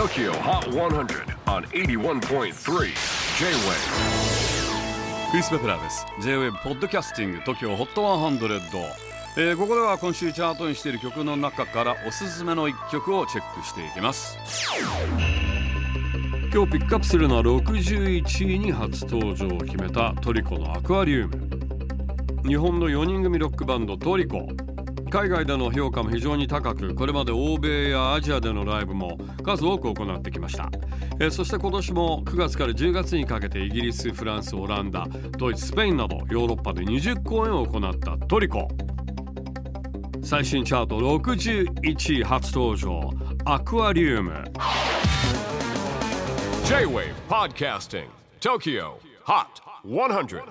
TOKYO HOT 100 on 81.3 J-WAVE クリス・ベプラーです。J-WAVE ポッドキャスティング TOKYO HOT 100、えー、ここでは今週チャートにしている曲の中からおすすめの一曲をチェックしていきます。今日ピックアップするのは61位に初登場を決めたトリコのアクアリウム。日本の4人組ロックバンドトリコ海外での評価も非常に高くこれまで欧米やアジアでのライブも数多く行ってきました、えー、そして今年も9月から10月にかけてイギリスフランスオランダドイツスペインなどヨーロッパで20公演を行ったトリコ。最新チャート61位初登場アクアリウム。J-WAVE PODCASTING TOKYO HOT 100